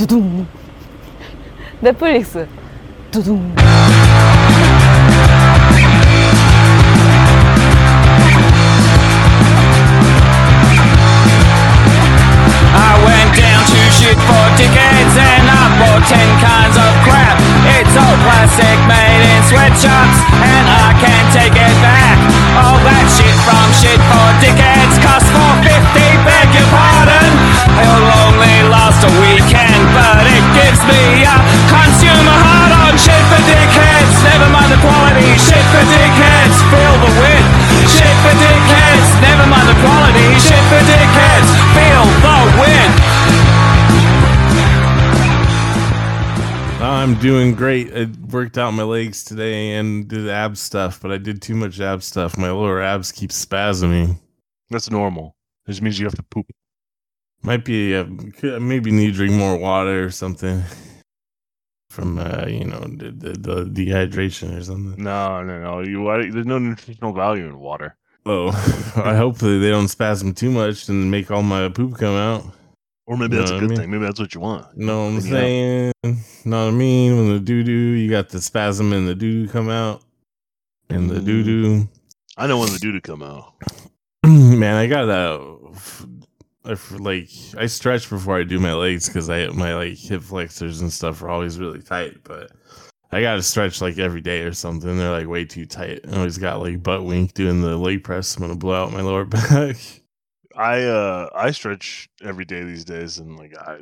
Tudum. De polisi. I went down to shit for tickets, and I bought ten kinds of crap. It's all plastic made in sweatshops and I can't take it back. All that shit from shit for tickets cost four fifty. beg your pardon it gives me a consumer heart on shit for dickheads. Never mind the quality. Shit for dickheads. Feel the wit. Shit for dickheads. Never mind the quality. Shit for dickheads. Feel the wit. I'm doing great. I worked out my legs today and did ab stuff, but I did too much ab stuff. My lower abs keep spasming. That's normal. It just means you have to poop. Might be uh, maybe need to drink more water or something from uh, you know the, the, the dehydration or something. No, no, no. You there's no nutritional value in water. Oh, I hope that they don't spasm too much and make all my poop come out. Or maybe You that's a what I good mean? thing. Maybe that's what you want. Know what I'm saying? Know what I mean? When the doo doo, you got the spasm and the doo doo come out, and the Mm. doo doo. I know when the doo to come out. Man, I got a I f- like I stretch before I do my legs because I my like hip flexors and stuff are always really tight, but I gotta stretch like every day or something. They're like way too tight. I always got like butt wink doing the leg press. I'm gonna blow out my lower back. I uh I stretch every day these days, and like I,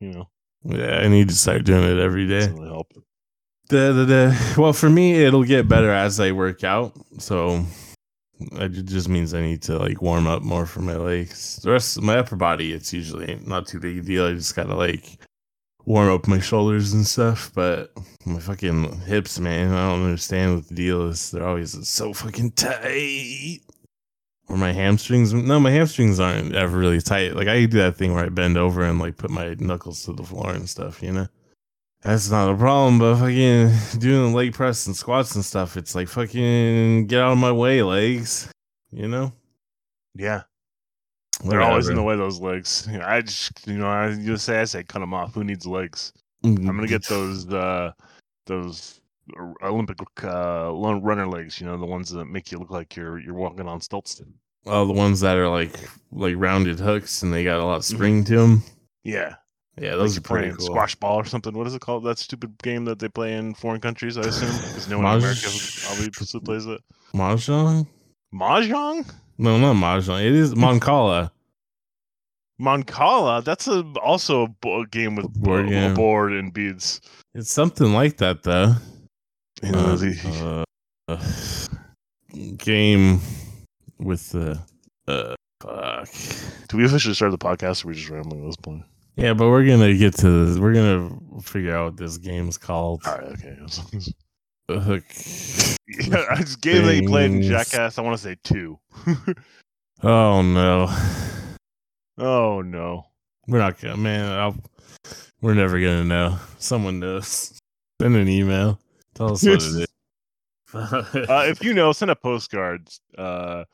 you know, yeah, I need to start doing it every day. doesn't really help. Da, da, da. Well, for me, it'll get better as I work out. So it just means I need to like warm up more for my legs. The rest of my upper body, it's usually not too big a deal. I just gotta like warm up my shoulders and stuff. But my fucking hips, man, I don't understand what the deal is. They're always so fucking tight. Or my hamstrings. No, my hamstrings aren't ever really tight. Like I do that thing where I bend over and like put my knuckles to the floor and stuff, you know? That's not a problem, but fucking doing leg press and squats and stuff, it's like fucking get out of my way, legs. You know? Yeah, they're always in the way. Those legs. You know, I just, you know, I just say I say cut them off. Who needs legs? I'm gonna get those uh those Olympic uh runner legs. You know, the ones that make you look like you're you're walking on stilts. Oh, the ones that are like like rounded hooks and they got a lot of Mm-hmm. spring to them. Yeah, Yeah, like those you're pretty cool. squash ball or something. What is it called? That stupid game that they play in foreign countries. I assume because no one in America Maj- obviously plays it. Mahjong? Mahjong. No, not mahjong. It is Mancala. Mancala, that's a also a bo- game with Board bo- game. a board and beads. it's something like that though. You know, Uh, the- uh, game with the uh fuck. do we officially start the podcast or are we just rambling at this point? Yeah, but we're gonna get to this. We're gonna figure out what this game's called. All right, okay. The hook. yeah, this game that you played in Jackass, I want to say two. Oh no, oh no. we're not gonna. Man, I'll, we're never gonna know. Someone knows. Send an email. Tell us what it is. Uh, if you know, send a postcard uh,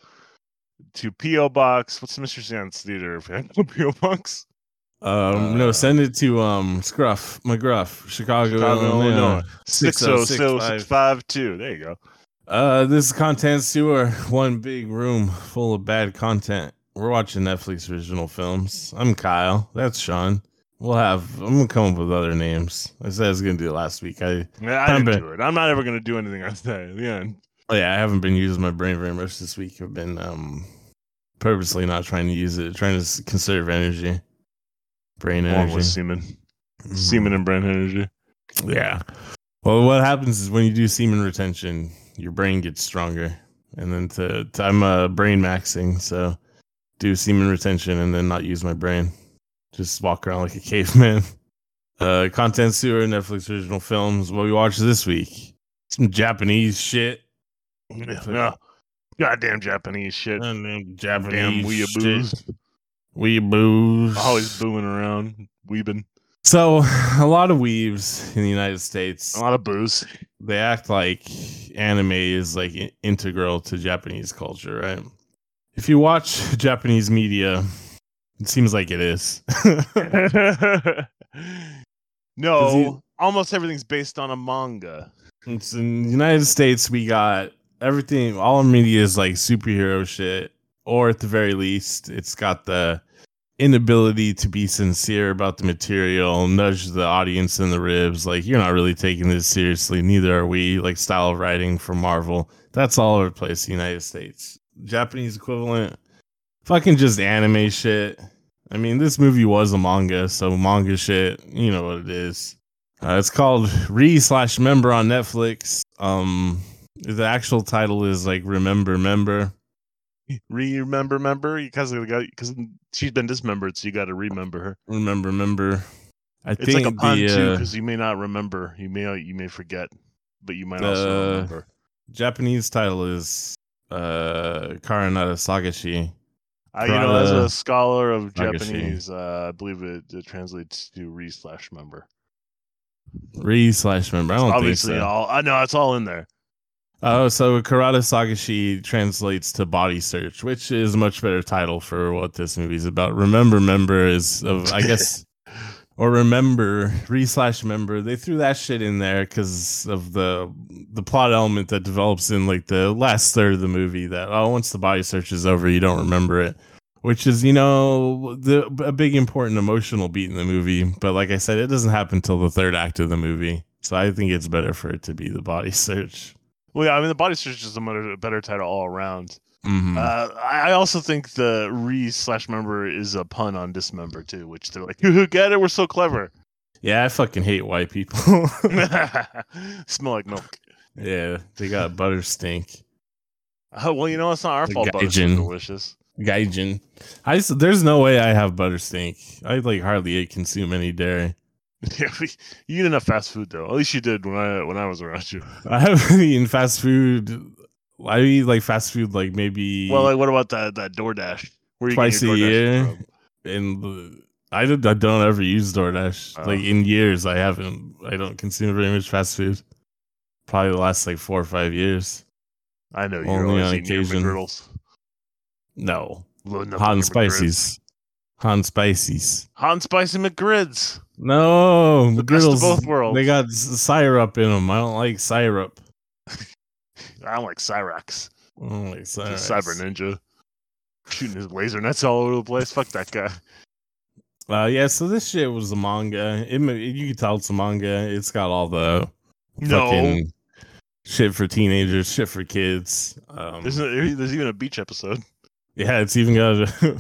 to PO Box. What's Mr. Sands Theater? PO Box. Um, no, uh, send it to um Scruff McGruff, Chicago, Chicago, Illinois. Illinois. Six zero six 60652. There you go. Uh, this is content sewer. One big room full of bad content. We're watching Netflix original films. I'm Kyle. That's Sean. We'll have. I'm gonna come up with other names. I said I was gonna do it last week. I Yeah, I I'm didn't ba- do it. I'm not ever gonna do anything I say. At the end. oh yeah, I haven't been using my brain very much this week. I've been um purposely not trying to use it, trying to conserve energy, brain Along energy, with semen, Mhm. semen and brain energy. Yeah. Well, what happens is when you do semen retention, your brain gets stronger. And then to, to I'm uh, brain maxing, so do semen retention and then not use my brain. Just walk around like a caveman. Uh, content sewer, Netflix original films. What we watched this week? Some Japanese shit. Yeah. Goddamn Japanese shit. And then Damn Japanese weeaboos. shit. Weeaboos. Always booing around, weebing. So a lot of weaves in the United States. A lot of booze. they act like anime is like integral to Japanese culture, right? If you watch Japanese media, it seems like it is. no, he- almost everything's based on a manga. It's in the United States. We got everything. All our media is like superhero shit, or at the very least, it's got the inability to be sincere about the material, nudge the audience in the ribs. Like you're not really taking this seriously. Neither are we. Like style of writing from Marvel. That's all over the place. The United States, Japanese equivalent, fucking just anime shit. I mean, this movie was a manga, so manga shit. You know what it is. Uh, it's called Re slash Member on Netflix. Um, the actual title is like Remember Member. Remember, remember, because because she's been dismembered, so you got to remember her. Remember Member. I It's think like a pun the too, uh, because you may not remember, you may you may forget, but you might also remember. Japanese title is uh Karanata Sagashi. I, you know, as a scholar of Nagashi. Japanese, uh, I believe it, it translates to re slash member. Re slash member. I don't Obviously, think so. all I know it's all in there. Oh, so Karada Sagashi translates to body search, which is a much better title for what this movie's about. Remember, member is of I guess, or remember re slash member. They threw that shit in there because of the the plot element that develops in like the last third of the movie. That oh, once the body search is over, you don't remember it, which is you know the a big important emotional beat in the movie. But like I said, it doesn't happen until the third act of the movie. So I think it's better for it to be the body search. Well, yeah, I mean, the body search is a better, better title all around. Mhm. Uh, I also think the re slash member is a pun on dismember too, which they're like, get it? We're so clever. Yeah, I fucking hate white people. Smell like milk. yeah, they got butter stink. Oh, well, you know, it's not our The fault. Gaijin. delicious. Gaijin. I there's no way I have butter stink. I like hardly eat consume any dairy. Yeah, you eat enough fast food though. At least you did when I when I was around you. I haven't eaten fast food. I eat like fast food like maybe Well, like what about that that DoorDash? Where you twice a year. from? And I don't, I don't ever use DoorDash. Oh. Like in years, I haven't. I don't consume very much fast food. Probably the last like four or five years. I know you're Only on occasion. No, hot and spices. Hot and spices. Hot spicy McGrids. No, The best of McGriddles. both worlds. They got syrup in them. I don't like syrup. I don't like Cyrax. I don't like. Just Cyber Ninja. Shooting his laser nets all over the place. Fuck that guy. Uh, yeah. So this shit was a manga. It, you can tell it's a manga. It's got all the No. fucking shit for teenagers, shit for kids. Um, There's, a, there's even a beach episode. yeah, it's even got. like,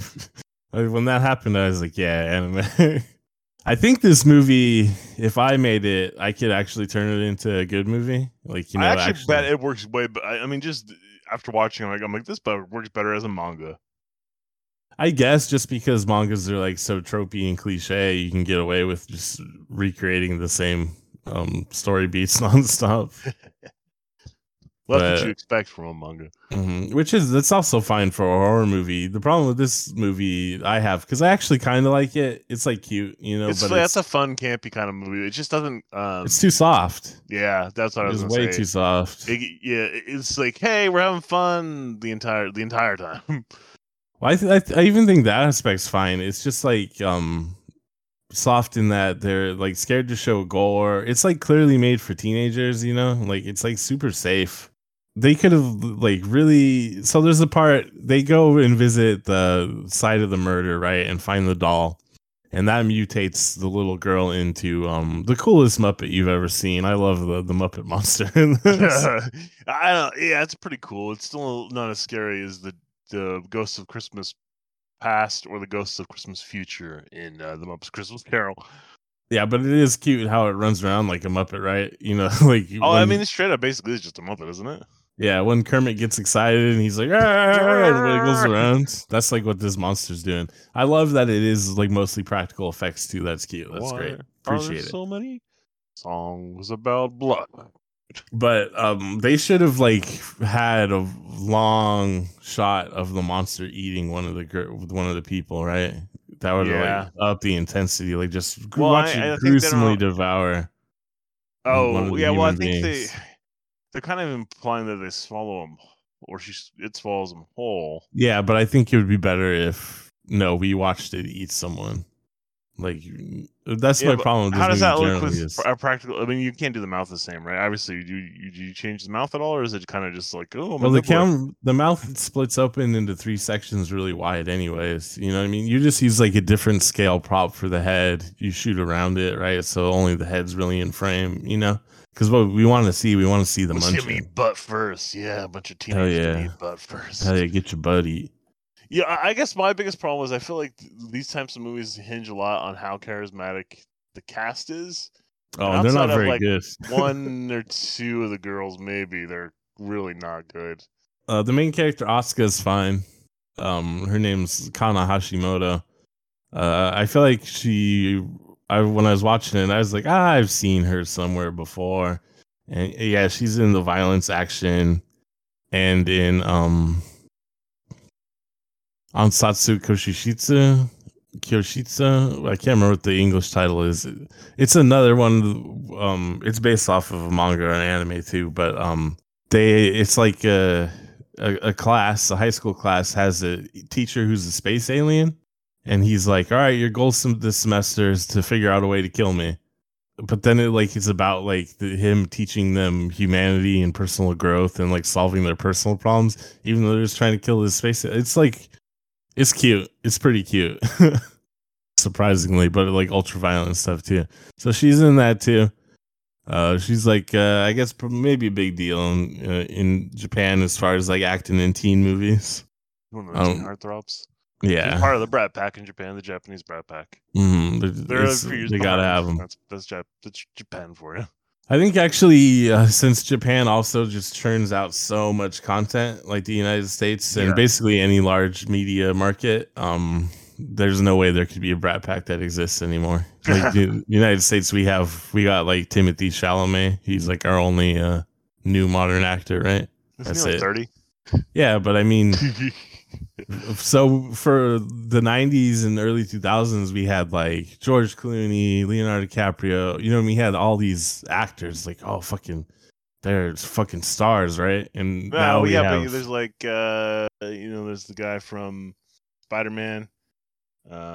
when that happened, I was like, yeah, anime. I think this movie, if I made it, I could actually turn it into a good movie. Like you know, I actually, bet it works way. But I, I mean, just after watching, it, like I'm like, this works better as a manga. I guess just because mangas are like so tropey and cliche, you can get away with just recreating the same um, story beats nonstop. Well, that's what you expect from a manga. Mhm. Which is that's also fine for a horror movie. The problem with this movie I have because I actually kind of like it. It's like cute, you know, it's but that's it's, a fun, campy kind of movie. It just doesn't. Um, it's too soft. yeah, that's what I was way say. too soft. It- yeah, it's like, hey, we're having fun the entire the entire time. Well, I, th- I, th- I even think that aspect's fine. It's just like um soft in that they're like scared to show gore. It's like clearly made for teenagers, you know? Like it's like super safe. They could have like really so there's a part they go and visit the site of the murder, right? And find the doll. And that mutates the little girl into um the coolest Muppet you've ever seen. I love the, the Muppet monster. I. Yeah, it's pretty cool. It's still not as scary as the the Ghosts of Christmas Past or the Ghosts of Christmas Future in uh, the Muppets Christmas Carol. Yeah, but it is cute how it runs around like a Muppet, right? You know, like Oh, I mean, it's straight up basically is just a Muppet, isn't it? Yeah, when Kermit gets excited and he's like, "Ah," and wiggles around. That's like what this monster's doing. I love that it is like mostly practical effects too. That's cute. That's Why great. are there Appreciate it. So many songs about blood. But um, they should have like had a long shot of the monster eating one of the gir- one of the people, right? That would have Yeah. like up the intensity. Like just gr- Well, watch I- I it think gruesomely devour. one of Oh, the yeah. Well, I think beings. they they're kind of implying that they swallow them, or she it swallows them whole. Yeah, but I think it would be better if no, we watched it eat someone. Like that's Yeah, my problem. With How does that look with is- a uh, practical? I mean, you can't do the mouth the same, right? Obviously, do you, do you change the mouth at all, or is it kind of just like, oh, Well, the cam, the mouth splits open into three sections really wide, anyways. You know what I mean? You just use like a different scale prop for the head. You shoot around it, right? So only the head's really in frame. You know, because what we want to see, we want to see the Let's get me butt first. Yeah, a bunch of Hell teenagers yeah. yeah. butt first. How do you get your buddy? Yeah, I guess my biggest problem is I feel like these types of movies hinge a lot on how charismatic the cast is. Oh, And they're not very like, good. One or two of the girls, maybe they're really not good. Uh, the main character Asuka is fine. Um, her name's Kana Hashimoto. Uh, I feel like she. I when I was watching it, I was like, ah, I've seen her somewhere before, and yeah, she's in the violence action, and in um, Ansatsu Koshishitsu, Kyoshitsu. I can't remember what the English title is. It's another one. Um, it's based off of a manga and anime too, but um, they it's like a, a a class, a high school class has a teacher who's a space alien, and he's like, "All right, your goal sem- this semester is to figure out a way to kill me." But then it like it's about like the, him teaching them humanity and personal growth and like solving their personal problems, even though they're just trying to kill this space. It's like it's cute. It's pretty cute. Surprisingly, but like ultra violent stuff too. So she's in that too. Uh, she's like, uh, I guess maybe a big deal in, uh, in Japan as far as like acting in teen movies. One of those Um, heartthrobs. Yeah, part of the Brat Pack in Japan, the Japanese Brat Pack. Mhm, they're- They're it's- a few they gotta have them. That's that's, Jap- that's Japan for you. I think actually, uh, since Japan also just churns out so much content, like the United States and Yeah. basically any large media market, um, there's no way there could be a Brat Pack that exists anymore. Like the United States, we have we got like Timothée Chalamet. He's like our only uh, new modern actor, right? Isn't That's like it. thirty? Yeah, but I mean, so for the 90s and early 2000s we had like george clooney leonardo dicaprio you know we had all these actors like oh fucking they're fucking stars right and now we yeah, have but there's like uh you know, there's the guy from Spider Man. Uh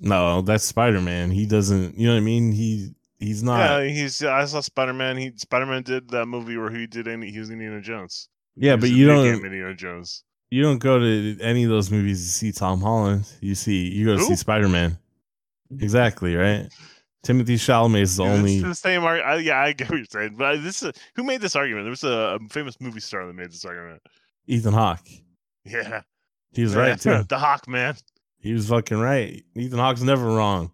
no that's spider-man he doesn't you know what i mean he he's not yeah, yeah, he's I saw Spider Man. He Spider Man did that movie where he did any he was Indiana Jones. He but you don't Indiana Jones. You don't go to any of those movies to see tom holland you see you go to see spider-man exactly right timothée chalamet is the Yeah, only the same argument. Yeah, I get what you're saying. But this is who made this argument? There was a, a famous movie star that made this argument. ethan hawke Yeah, he was Yeah, right too the Hawk man. He was fucking right. Ethan Hawke's never wrong.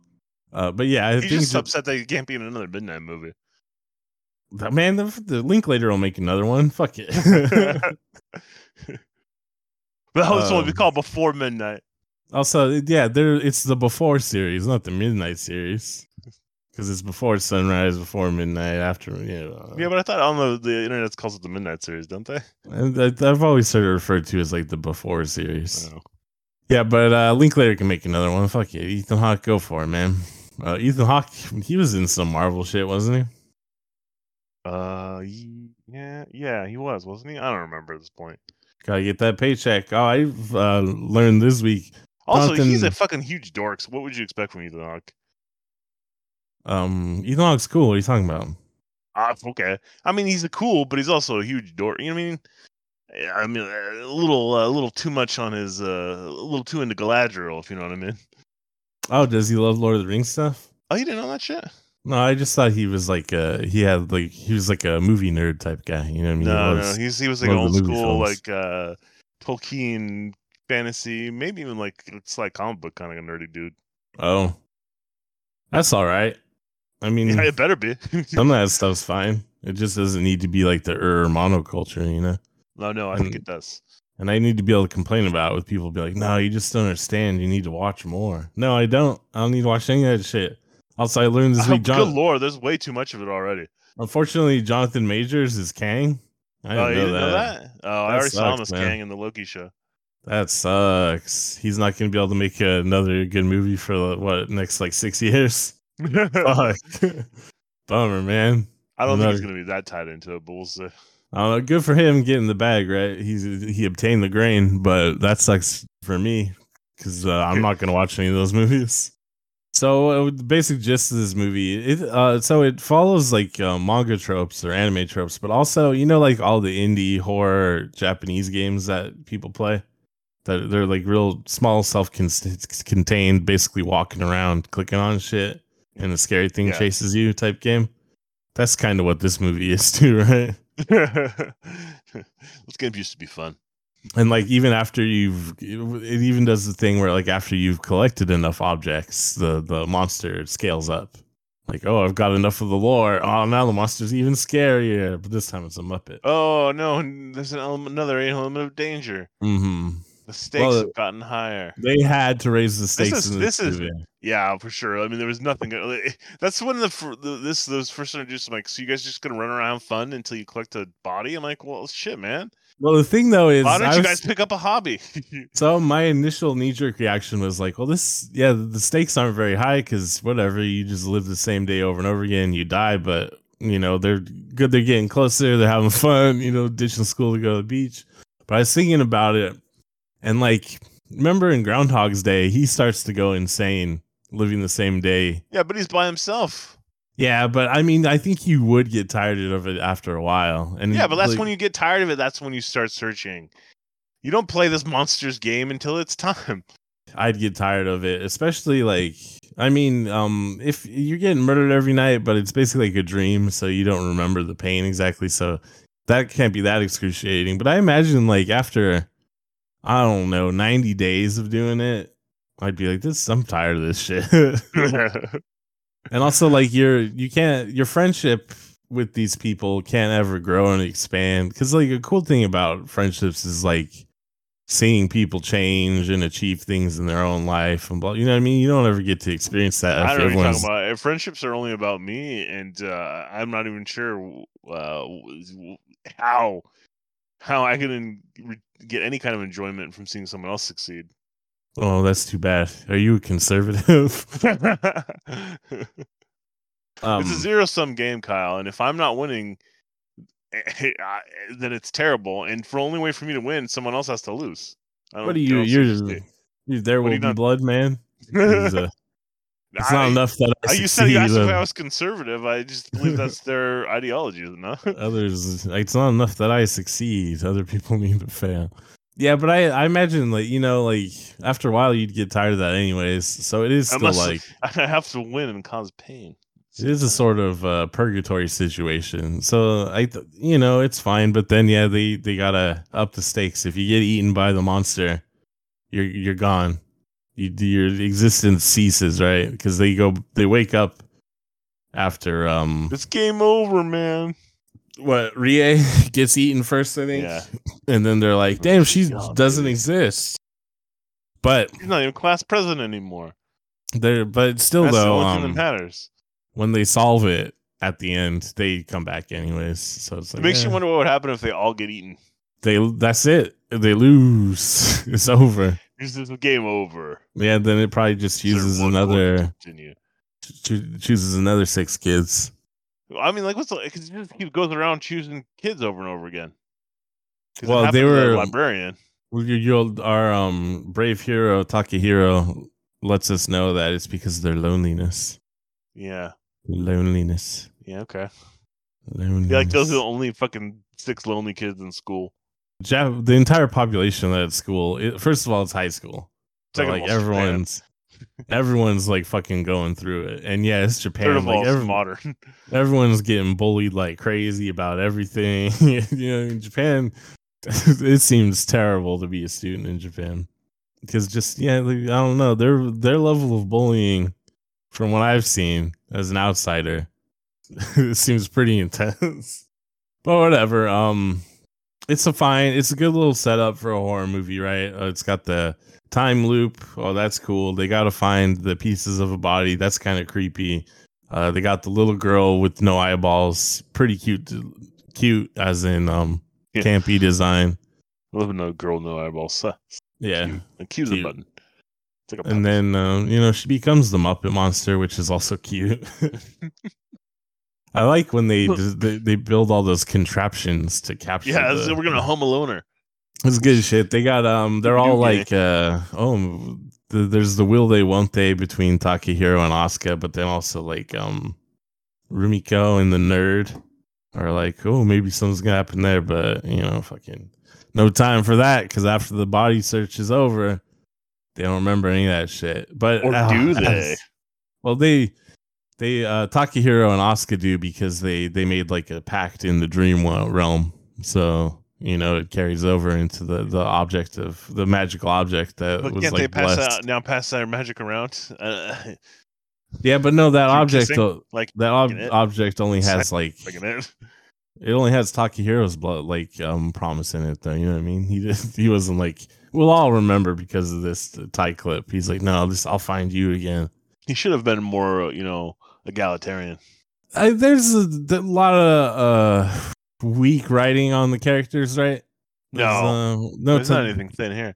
Uh, but yeah, I He's think just Ja- upset that he can't be in another Midnight movie. that- man, the, the Linklater will make another one. Fuck it. But that was what we Um, call before midnight. also, yeah, there it's the before series, not the midnight series, because it's before sunrise, before midnight, after you know. Yeah, but I thought on the the internet calls it the midnight series, don't they? and I, I've always heard it referred to as like the before series. Oh. Yeah, but uh, Linklater can make another one. Fuck it, Ethan Hawke, go for it, man. Uh, Ethan Hawke, he was in some Marvel shit, wasn't he? Uh, yeah, yeah, he was, wasn't he? I don't remember at this point. Gotta get that paycheck. Oh, I've uh, learned this week Also, he's a fucking huge dork. So what would you expect from Ethan Hawke? Um, Ethan Hawke's cool. What are you talking about? Ah, okay. I mean, he's a cool, but he's also a huge dork. You know what I mean? Yeah, I mean, a little, a little too much on his, uh, a little too into Galadriel, if you know what I mean. Oh, does he love Lord of the Rings stuff? Oh, you didn't know that shit? No, I just thought he was like uh he had like he was like a movie nerd type guy. You know what I mean? He No, no, loves- he's he was like old school, films. like uh, Tolkien fantasy, maybe even like it's like comic book kind of a nerdy dude. Oh, that's all right. I mean, Yeah, it better be. some of that stuff's fine. It just doesn't need to be like the er monoculture, you know. no, no, I think it does. And I need to be able to complain about it with people. Be like, no, you just don't understand. You need to watch more. No, I don't. I don't need to watch any of that shit. Also, I learned this Oh, week, good John. lord, there's way too much of it already. Unfortunately, Jonathan Majors is Kang. I didn't oh, you know, didn't that. know that? Oh, I That already saw him as man. Kang in the Loki show. That sucks. He's not going to be able to make another good movie for what next like six years. Fuck. Bummer, man. I don't think he's gonna be that tied into it, but we'll see. I don't know. Good for him getting the bag, right? He's he obtained the grain, but that sucks for me because uh, I'm not going to watch any of those movies. So uh, the basic gist of this movie, it uh, so it follows like uh, manga tropes or anime tropes, but also you know like all the indie horror Japanese games that people play, that they're like real small, self-contained, basically walking around, clicking on shit, and the scary thing Yeah. chases you type game. That's kind of what this movie is too, right? this game used to be fun. And like even after you've, it even does the thing where like after you've collected enough objects, the the monster scales up. Like oh, I've got enough of the lore. Oh, now the monster's even scarier. But this time it's a Muppet. Oh no, there's an element, another element of danger. mm-hmm. The stakes Well, have gotten higher. They had to raise the stakes. is- in this this is- movie. Yeah, for sure. I mean, there was nothing. That's when the, the this those first introduced. I'm like, so you guys just gonna run around fun until you collect a body? I'm like, well, shit, man. Well, the thing though is, Why don't you was- guys pick up a hobby? So my initial knee jerk reaction was like, well, this, yeah, the stakes aren't very high because whatever, you just live the same day over and over again, you die, but you know, they're good, they're getting closer, they're having fun, you know, ditching school to go to the beach. But I was thinking about it, and like, remember in Groundhog's Day, he starts to go insane living the same day. yeah, but he's by himself. Yeah, but I mean, I think you would get tired of it after a while. And Yeah, but that's like, when you get tired of it. That's when you start searching. You don't play this monsters game until it's time. I'd get tired of it, especially like I mean, um, if you're getting murdered every night, but it's basically like a dream, so you don't remember the pain exactly. So that can't be that excruciating. But I imagine like after I don't know, 90 days of doing it, I'd be like, this I'm tired of this shit. and also like your you can't your friendship with these people can't ever grow and expand because like a cool thing about friendships is like seeing people change and achieve things in their own life and blah you know what i mean you don't ever get to experience that I don't know what you're talking about. Uh, Friendships are only about me, and uh, I'm not even sure uh, how how I can get any kind of enjoyment from seeing someone else succeed. Oh that's too bad are you a conservative um, it's a zero sum game, Kyle, and if I'm not winning, then it's terrible. And for only way for me to win, someone else has to lose. I don't what are you you're, serious you there will you be blood man It's, uh, it's not enough that i I, you said you asked if I was conservative. I just believe that's their ideology, isn't it? others it's not enough that i succeed other people need to fail yeah but i i imagine like you know like after a while you'd get tired of that anyways so it is still Unless like I have to win and cause pain. it is a sort of uh, purgatory situation so i th- you know it's fine but then yeah they they gotta up the stakes if you get eaten by the monster you're you're gone you your existence ceases right because they go they wake up after um It's game over, man. What Rie gets eaten first, I think. Yeah. And then they're like, "Damn, she God, doesn't exist." But He's not even class president anymore. they're but still That's the though, only thing um, that matters. when they solve it at the end, they come back anyways. So it's It like makes you eh, wonder what would happen if they all get eaten. They that's it. They lose. it's over. This is game over. Yeah. Then it probably just Is there chooses one more to another Continue. cho- chooses another six kids. I mean, like, what's the? Because it just keeps goes around choosing kids over and over again. Well, they were- librarian. Well, your, your our um brave hero Takahiro lets us know that it's because of their loneliness. Yeah. Loneliness. Yeah. Okay. Loneliness. Yeah, like those are the only fucking six lonely kids in school. Jap- the entire population at school. It, first of all, it's high school. So like everyone's, everyone's like fucking going through it. And yeah, it's Japan. Like every- modern. everyone's getting bullied like crazy about everything. you know, in Japan, it seems terrible to be a student in Japan because just yeah, like, I don't know their their level of bullying, from what I've seen as an outsider, it seems pretty intense. But whatever. Um, it's a fine. It's a good little setup for a horror movie, right? Uh, it's got the time loop. Oh, that's cool. They got to find the pieces of a body. That's kind of creepy. Uh, they got the little girl with no eyeballs. Pretty cute. Cute, as in um, Yeah. campy design. I love no girl, no eyeballs. Huh. Yeah. Cute. Like, cue's a Cute. button. Like a And then um, you know she becomes the Muppet Monster, which is also cute. I like when they they, they build all those contraptions to capture. yeah, the- we're gonna home aloner. It's good shit. They got um they're all like uh oh the, there's the will they won't they between Takahiro and Asuka, but then also like um Rumiko and the nerd are like, oh, maybe something's gonna happen there, but you know, fucking no time for that because after the body search is over, they don't remember any of that shit. But Or uh, do as- they? well, they they uh Takahiro and Asuka do because they they made like a pact in the dream realm. So you know it carries over into the the object of the magical object that But was can't like they pass blessed. out now? Pass their magic around. Uh, Yeah, but no, that object o- like that ob- object only has like it. it only has Takahiro's blood like um promise in it though. You know what I mean? He just he wasn't like we'll all remember because of this tie clip. He's like, no, this I'll find you again. He should have been more, uh, you know, egalitarian. I, there's a, a lot of uh weak writing on the characters, right? No, uh, no, there's to- not anything thin here.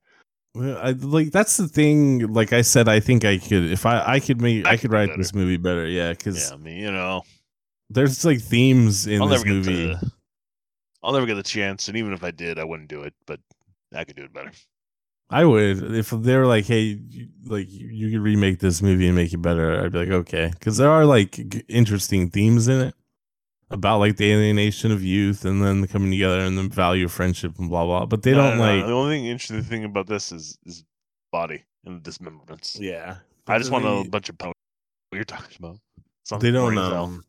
I, like that's the thing. Like I said, I think I could if I I could make I I, could could write better. this movie better. Yeah, because Yeah, I mean, you know, there's like themes in I'll this movie. the, I'll never get the chance, and even if I did, I wouldn't do it. But I could do it better. I would if they were like, "Hey, like you you could remake this movie and make it better." I'd be like, "Okay," because there are like g- interesting themes in it about like the alienation of youth and then the coming together and the value of friendship and blah blah. But they No, don't no, no, like, The only thing interesting thing about this is is body and dismemberments. yeah. I just want they, a bunch of power. What you're talking about? Sounds They don't boring as hell. um,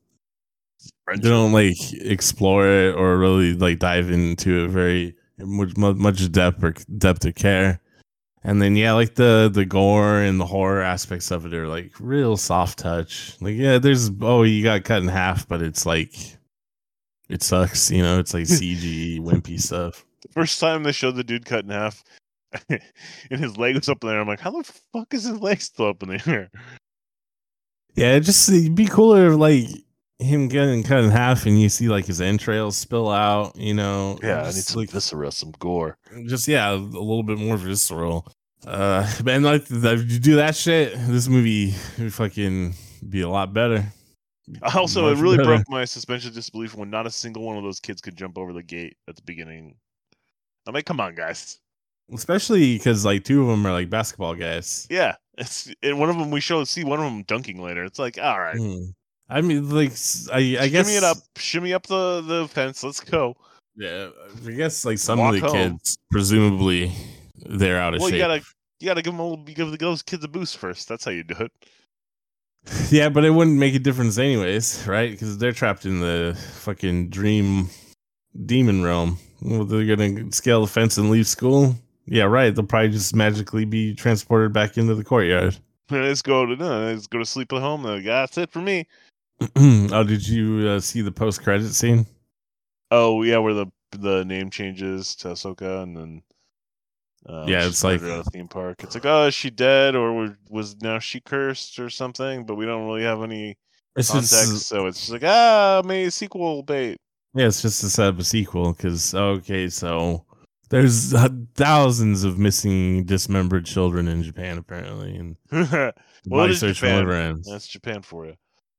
they don't like explore it or really like dive into it very much much depth or depth of care. And then yeah, like the the gore and the horror aspects of it are like real soft touch. Like yeah, there's oh you got cut in half, but it's like it sucks, you know. It's like CG wimpy stuff. The first time they showed the dude cut in half, and his leg was up in there, I'm like, how the fuck is his leg still up in the air? Yeah, it just it'd be cooler like him getting cut in half and you see like his entrails spill out. You know, Yeah, I need just, some like viscera, some gore. just yeah, a little bit more visceral. Uh, and like if you do that shit, this movie would fucking be a lot better. Also, it really better. broke my suspension of disbelief when not a single one of those kids could jump over the gate at the beginning. I'm like, come on, guys. especially because like two of them are like basketball guys. Yeah, it's and one of them we show see one of them dunking later. It's like, all right, Hmm. I mean, like I, shimmy guess it up, shimmy up the the fence. Let's go. Yeah, I guess like some Walk of the home. kids, presumably, they're out of Well, shape. you gotta you gotta give them a little, give those kids a boost first. That's how you do it. Yeah, but it wouldn't make a difference anyways, right? Because they're trapped in the fucking dream demon realm. Well, they're gonna scale the fence and leave school. Yeah, right. They'll probably just magically be transported back into the courtyard. Let's go to no, let's go to sleep at home. Like, That's it for me. oh, did you uh, see the post credit scene? Oh yeah, where the the name changes to Asuka, and then uh, Yeah, it's like- a theme park. It's like, oh, is she dead, or was- now she cursed or something? But we don't really have any It's context, just so it's just like, ah, maybe sequel bait. yeah, it's just to set up a sequel. Because okay, so there's uh, thousands of missing dismembered children in Japan apparently, and Well, search Japan. That's Japan for you.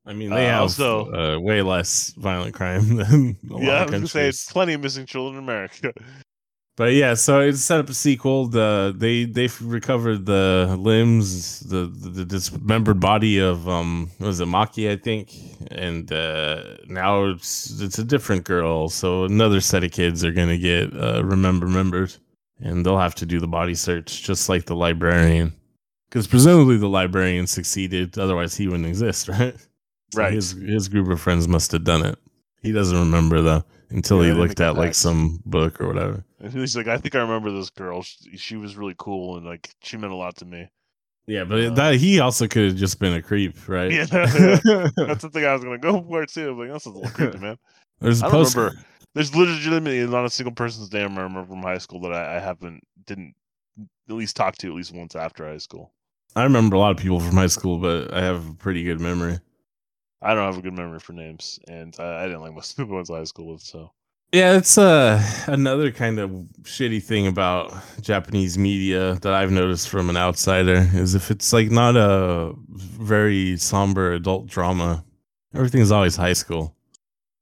I mean, they Uh, have also- uh, way less violent crime than a lot yeah, I was gonna say countries. plenty of missing children in America. But yeah, so it's set up a sequel. The they they've recovered the limbs, the the, dismembered body of um was it Maki I think, and uh, now it's it's a different girl. So another set of kids are gonna get uh, remember members, and they'll have to do the body search just like the librarian, because presumably the librarian succeeded. Otherwise, he wouldn't exist, right? Right. His his group of friends must have done it. He doesn't remember though until Yeah, he looked at like some book or whatever. And he's like, I think I remember this girl. She, she was really cool, and like she meant a lot to me. Yeah, but Uh, that he also could have just been a creep, right? Yeah, That's the thing I was gonna go for too. I'm like, that's a little creepy, man. There's a I post. remember. There's legitimately not a single person's name I remember from high school that I, I haven't didn't at least talk to at least once after high school. I remember a lot of people from high school, but I have a pretty good memory. I don't have a good memory for names, and I, I didn't like most people I went to high school with. So Yeah, it's uh, another kind of shitty thing about Japanese media that I've noticed from an outsider is if it's like not a very somber adult drama, everything's always high school.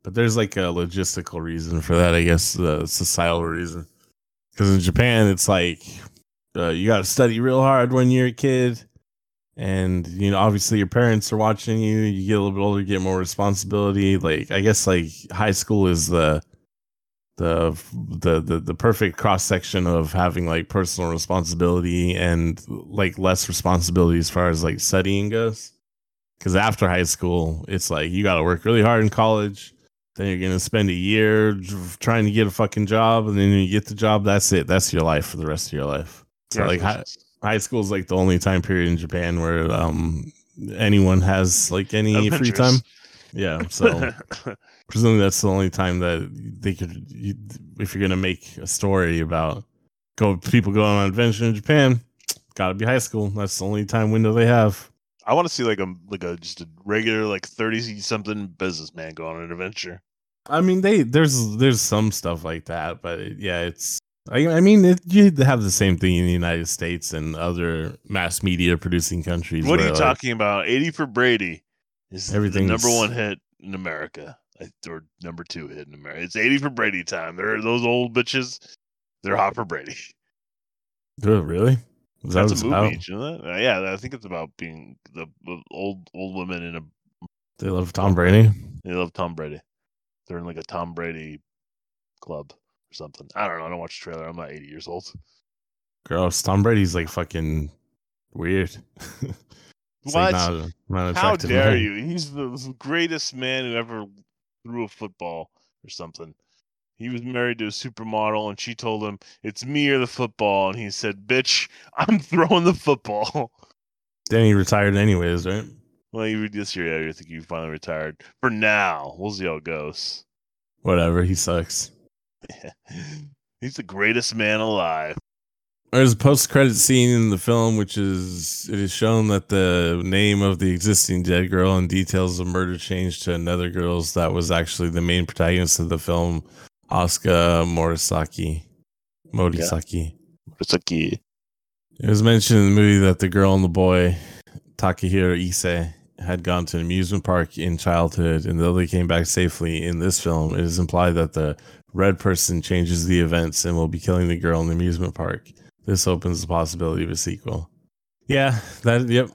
But there's like a logistical reason for that, I guess, the societal reason. Because in Japan, it's like uh, you got to study real hard when you're a kid, and you know obviously your parents are watching you. You get a little bit older, you get more responsibility. Like I guess like high school is the the the the, the perfect cross section of having like personal responsibility and like less responsibility as far as like studying goes. Because after high school, it's like you got to work really hard in college. Then you're gonna spend a year trying to get a fucking job, and then you get the job, that's it. That's your life for the rest of your life. So like high, school is like the only time period in Japan where um anyone has like any free time. Yeah, so presumably that's the only time that they could you, if you're gonna make a story about go people going on an adventure in japan gotta be high school that's the only time window they have I want to see like a like a just a regular like thirty something businessman go on an adventure. i mean they there's there's some stuff like that but it- yeah it's i, I mean it, you have the same thing in the united states and other mass media producing countries What are you like, talking about? Eighty for Brady is the number one hit in America, or number two hit in America. It's eighty for Brady time. They're those old bitches. They're hot for Brady. oh, really is that That's a movie. about do You know that? Uh, yeah, I think it's about being the, the old old women in a. they love tom brady They love Tom Brady. They're in like a Tom Brady club or something. I don't know. I don't watch the trailer. I'm not 80 years old. gross tom brady's like fucking weird It's like What? not, not How dare man. you? He's the the greatest man who ever threw a football or something. He was married to a supermodel, and she told him, "It's me or the football." And he said, "Bitch, I'm throwing the football." Then he retired anyways, right? well, you this year, yeah, I think you finally retired for now. We'll see how it goes. Whatever, he sucks. He's the greatest man alive. There's a post-credit scene in the film, which is it is shown that the name of the existing dead girl and details of murder changed to another girl's that was actually the main protagonist of the film, Asuka Morisaki. Morisaki. Like It was mentioned in the movie that the girl and the boy, Takahiro Ise, had gone to an amusement park in childhood, and though they came back safely in this film, it is implied that the red person changes the events and will be killing the girl in the amusement park. This opens the possibility of a sequel. Yeah, that. Yep,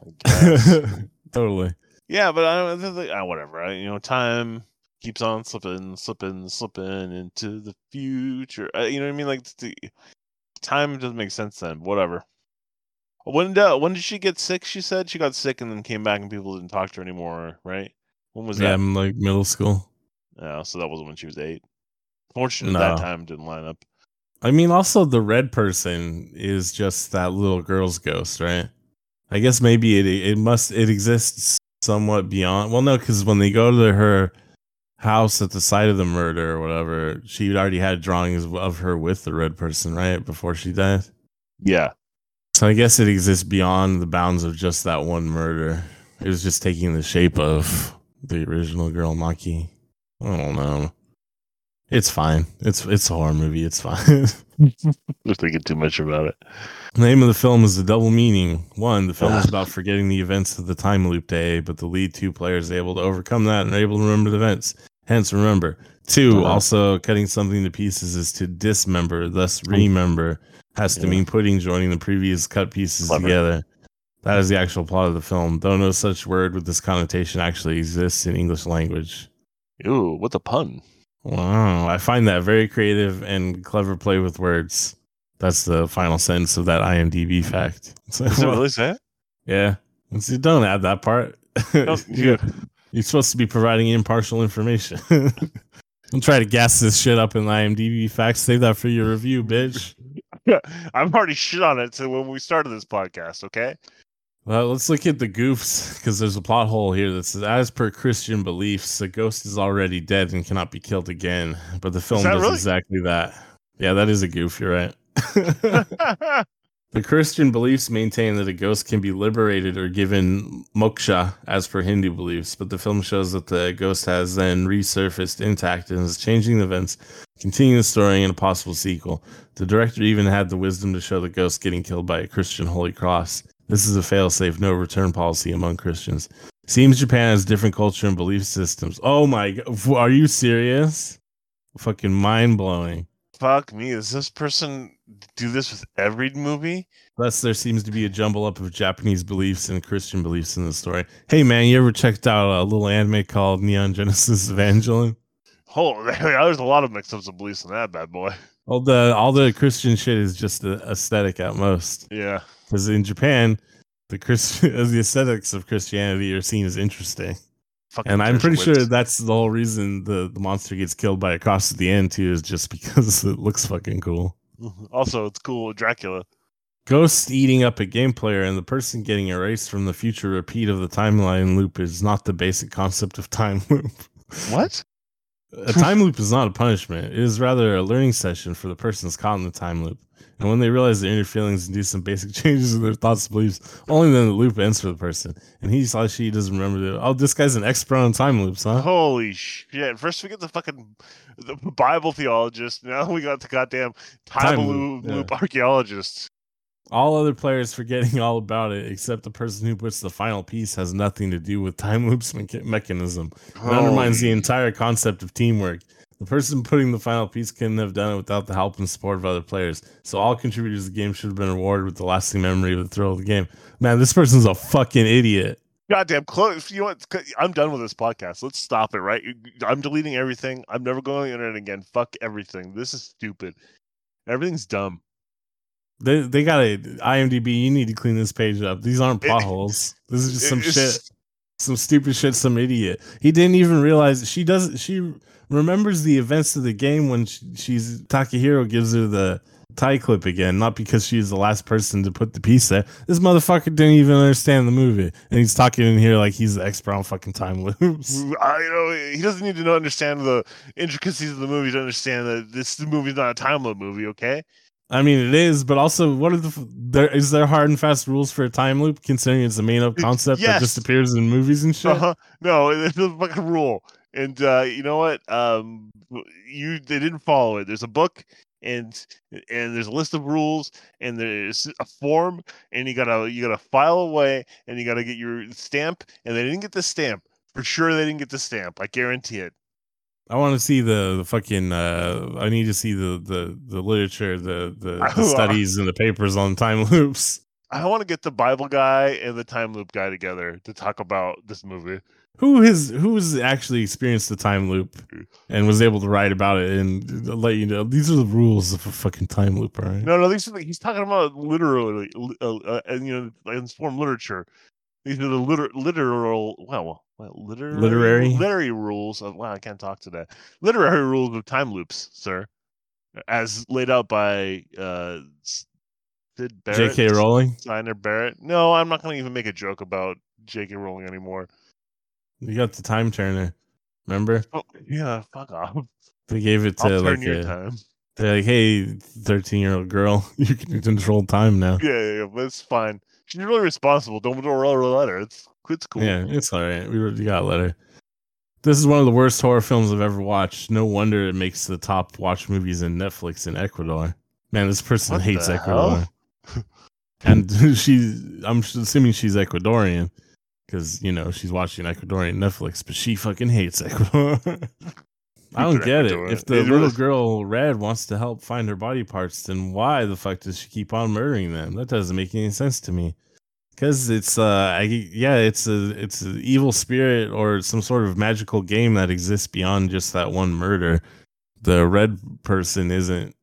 totally. Yeah, but I don't think ah, whatever. I, you know, time keeps on slipping, slipping, slipping into the future. Uh, you know what I mean? Like the time doesn't make sense then. Whatever. When did when did she get sick? She said she got sick and then came back and people didn't talk to her anymore. Right? When was Yeah, that? I'm like middle school. Yeah, so that wasn't when she was eight. Fortunately, that time didn't line up. I mean, also the red person is just that little girl's ghost, right? I guess maybe it it must it exists somewhat beyond. Well, no, because when they go to her house at the site of the murder or whatever, she already had drawings of her with the red person, right, before she died. Yeah, So I guess it exists beyond the bounds of just that one murder. It was just taking the shape of the original girl, Maki. I don't know. It's fine. It's it's a horror movie. It's fine. We're thinking too much about it. The name of the film is The Double Meaning. One, the film is about forgetting the events of the time loop day, but the lead two players are able to overcome that and are able to remember the events. Hence, remember. 2 Uh-huh. also cutting something to pieces is to dismember, thus remember has to mean putting joining the previous cut pieces Clever. together. That is the actual plot of the film, though no such word with this connotation actually exists in English language. Ooh, what a pun? Wow, I find that very creative and clever play with words. That's the final sentence of that IMDb fact. So, Does it really it? yeah, It's- don't add that part. Don't- You're you're supposed to be providing impartial information. Don't try to gas this shit up in IMDb facts. Save that for your review, bitch. I'm already shit on it to when we started this podcast. Okay. Well, let's look at the goofs because there's a plot hole here that says, as per Christian beliefs, the ghost is already dead and cannot be killed again. But the film does really? exactly that. Yeah, that is a goof. You're right. The Christian beliefs maintain that a ghost can be liberated or given moksha as per Hindu beliefs, but the film shows that the ghost has then resurfaced intact and is changing the events, continuing the story in a possible sequel. The director even had the wisdom to show the ghost getting killed by a Christian holy cross. This is a failsafe, no return policy among Christians. Seems Japan has different culture and belief systems. Oh my god, are you serious? Fucking mind blowing. Fuck me. Does this person do this with every movie. Thus, there seems to be a jumble up of Japanese beliefs and Christian beliefs in the story. Hey, man, you ever checked out a little anime called Neon Genesis Evangelion? Oh, there's a lot of mix-ups of beliefs in that bad boy. All the all the Christian shit is just aesthetic at most. Yeah. Because in Japan, the Christian the aesthetics of Christianity are seen as interesting. Fucking And I'm pretty sure that's the whole reason the, the monster gets killed by a cross at the end too, is just because it looks fucking cool. Mm-hmm. Also, it's cool with Dracula. Ghosts eating up a game player and the person getting erased from the future repeat of the timeline loop is not the basic concept of time loop. What? A time loop is not a punishment. It is rather a learning session for the persons caught in the time loop. And when they realize their inner feelings and do some basic changes in their thoughts and beliefs, only then the loop ends for the person. And he slash she doesn't remember that. Oh, this guy's an expert on time loops, huh? Holy shit! First we get the fucking the Bible theologist. Now we got the goddamn time, Time loop, loop, yeah. archaeologist. All other players forgetting all about it, except the person who puts the final piece has nothing to do with time loops mecha- mechanism. It oh. undermines the entire concept of teamwork. The person putting the final piece couldn't have done it without the help and support of other players. So all contributors to the game should have been rewarded with the lasting memory of the thrill of the game. Man, this person's a fucking idiot. goddamn close. You know what? I'm done with this podcast. Let's stop it. Right? I'm deleting everything. I'm never going on the internet again. Fuck everything. This is stupid. Everything's dumb. They they got a IMDb. You need to clean this page up. These aren't potholes. This is just some shit. Some stupid shit. Some idiot. He didn't even realize she does. She remembers the events of the game when she, she's Takahiro gives her the tie clip again. Not because she's the last person to put the piece there. This motherfucker didn't even understand the movie, and he's talking in here like he's the expert on fucking time loops. I you know he doesn't need to know, understand the intricacies of the movie to understand that this movie's not a time loop movie. Okay. I mean, it is, but also, what are the there is there hard and fast rules for a time loop? Considering it's a main up concept that just appears in movies and shit. Uh-huh. No, it's a fucking rule. And uh, you know what? Um, you they didn't follow it. There's a book, and and there's a list of rules, and there's a form, and you gotta you gotta file away, and you gotta get your stamp, and they didn't get the stamp. For sure, they didn't get the stamp. I guarantee it. I want to see the, the fucking. Uh, I need to see the the the literature, the the, the studies and the papers on time loops. I want to get the Bible guy and the time loop guy together to talk about this movie. Who has who has actually experienced the time loop and was able to write about it and let you know these are the rules of a fucking time loop, all right? No, no, these are the, he's talking about literally, uh, uh, and you know, in form literature. These are the liter- literal, well, what, literary, Literary? literary rules of. Wow, I can't talk today. Literary rules of time loops, sir, as laid out by uh, Sid Barrett. J.K. Rowling, Steiner Barrett. No, I'm not going to even make a joke about J.K. Rowling anymore. you got the time turner. Remember Oh, yeah, fuck off. they gave it to I'll turn like your a, time. they're like, hey, thirteen year old girl, you can control time now. Yeah, yeah, yeah, but it's fine. She's really responsible. Don't roll her letter. It's cool. Yeah, it's all right. We got a letter. This is one of the worst horror films I've ever watched. No wonder it makes the top watch movies in Netflix in Ecuador. Man, this person What hates Ecuador. and she, I'm assuming she's Ecuadorian because, you know, she's watching Ecuadorian Netflix, but she fucking hates Ecuador. I don't get it. If the little girl Red wants to help find her body parts, then why the fuck does she keep on murdering them? That doesn't make any sense to me. Because it's uh, I, yeah, it's a it's an evil spirit or some sort of magical game that exists beyond just that one murder. The red person isn't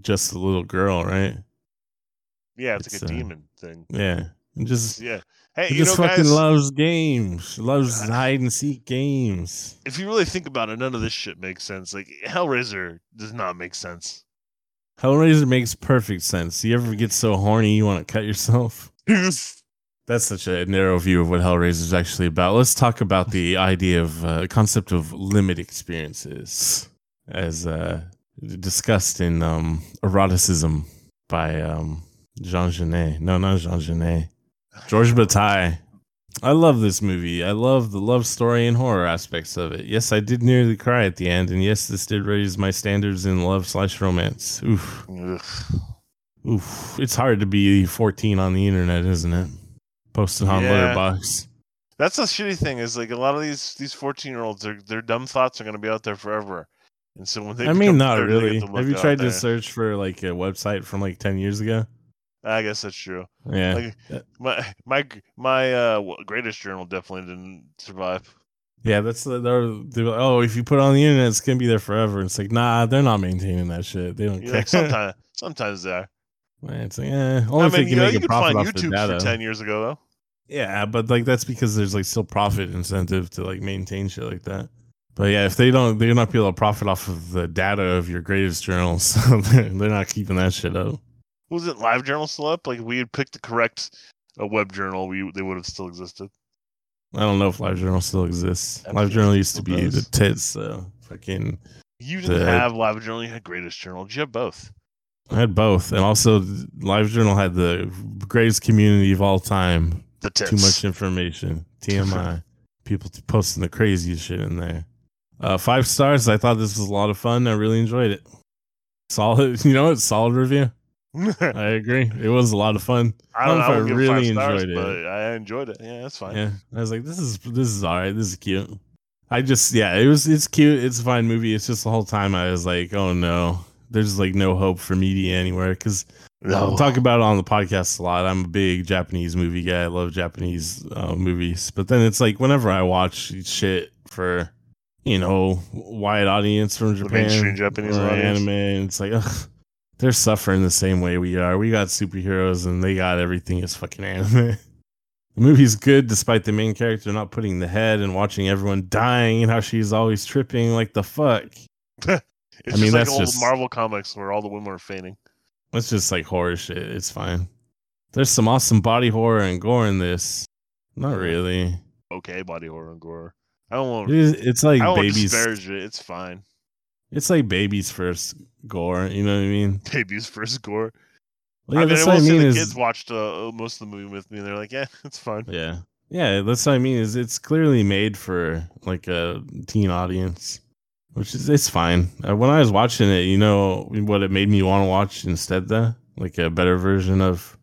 just a little girl, right? Yeah, it's, It's, like a uh, demon thing. Yeah, and just Yeah. Hey, he you just know, fucking guys, loves games. Loves hide and seek games. if you really think about it, none of this shit makes sense. Like Hellraiser does not make sense. Hellraiser makes perfect sense. You ever get so horny you want to cut yourself? That's such a narrow view of what Hellraiser is actually about. Let's talk about the idea of uh, concept of limit experiences, as uh, discussed in um, eroticism by um, Jean Genet. No, not Jean Genet. George Bataille. I love this movie. I love the love story and horror aspects of it. Yes, I did nearly cry at the end, and yes, this did raise my standards in love slash romance. Oof. Ugh. Oof, it's hard to be 14 on the internet, isn't it? Posted on Yeah. Letterboxd. That's the shitty thing is like a lot of these these fourteen year olds their their dumb thoughts are gonna be out there forever. And so when they I mean, not 30, they get really. Have you tried to search for like a website from like ten years ago? I guess that's true. Yeah, Like my my my uh greatest journal definitely didn't survive. yeah. That's the they're, they're like, oh, if you put it on the internet, it's gonna be there forever. It's like, nah, they're not maintaining that shit. They don't You're care. like sometimes sometimes they are. It's like, eh, only I mean, you know, you a could find YouTube for ten years ago though. Yeah, but like that's because there's like still profit incentive to like maintain shit like that. But yeah, if they don't, they're not be able to profit off of the data of your greatest journals. So they're, they're not keeping that shit up. Was it Live Journal still up? Like we had picked the correct uh, web journal, we they would have still existed. I don't know if live journal still exists. I'm sure LiveJournal used to be the tits. So fucking, You didn't The- have Live Journal, you had Greatest Journal. Did you have both? I had both, and also LiveJournal had the greatest community of all time. The. Too much information. TMI. People posting the craziest shit in there. Uh, five stars. I thought this was a lot of fun. I really enjoyed it. Solid. You know what? Solid review. I agree. It was a lot of fun. I don't know. if I I would give it really stars, enjoyed it. but I enjoyed it. Yeah, that's fine. Yeah, I was like, this is this is all right. This is cute. I just yeah, it was it's cute. It's a fine movie. It's just the whole time I was like, oh no, there's like no hope for media anywhere because No. I talk about it on the podcast a lot. I'm a big Japanese movie guy. I love Japanese uh, movies, but then it's like whenever I watch shit for you know wide audience from Japan, mainstream Japanese anime, and it's like ugh, they're suffering the same way we are. We got superheroes and they got everything as fucking anime. The movie's good despite the main character not putting the head and watching everyone dying and how she's always tripping. Like the fuck. It's I just mean, like that's old just- Marvel comics where all the women are fainting. It's just like horror shit. It's fine. There's some awesome body horror and gore in this. Not really. Okay, body horror and gore. I don't want. It is- It's like I babies. disparage it. It's fine. It's like babies first gore. You know what I mean? Babies first gore. Well, yeah, I mean, that's I what I mean. the Is, kids watched uh, most of the movie with me, and they're like, "Yeah, it's fine." yeah, yeah. That's what I mean. Is it's clearly made for like a teen audience, which is it's fine. Uh, when I was watching it, you know what it made me want to watch instead, though, like a better version of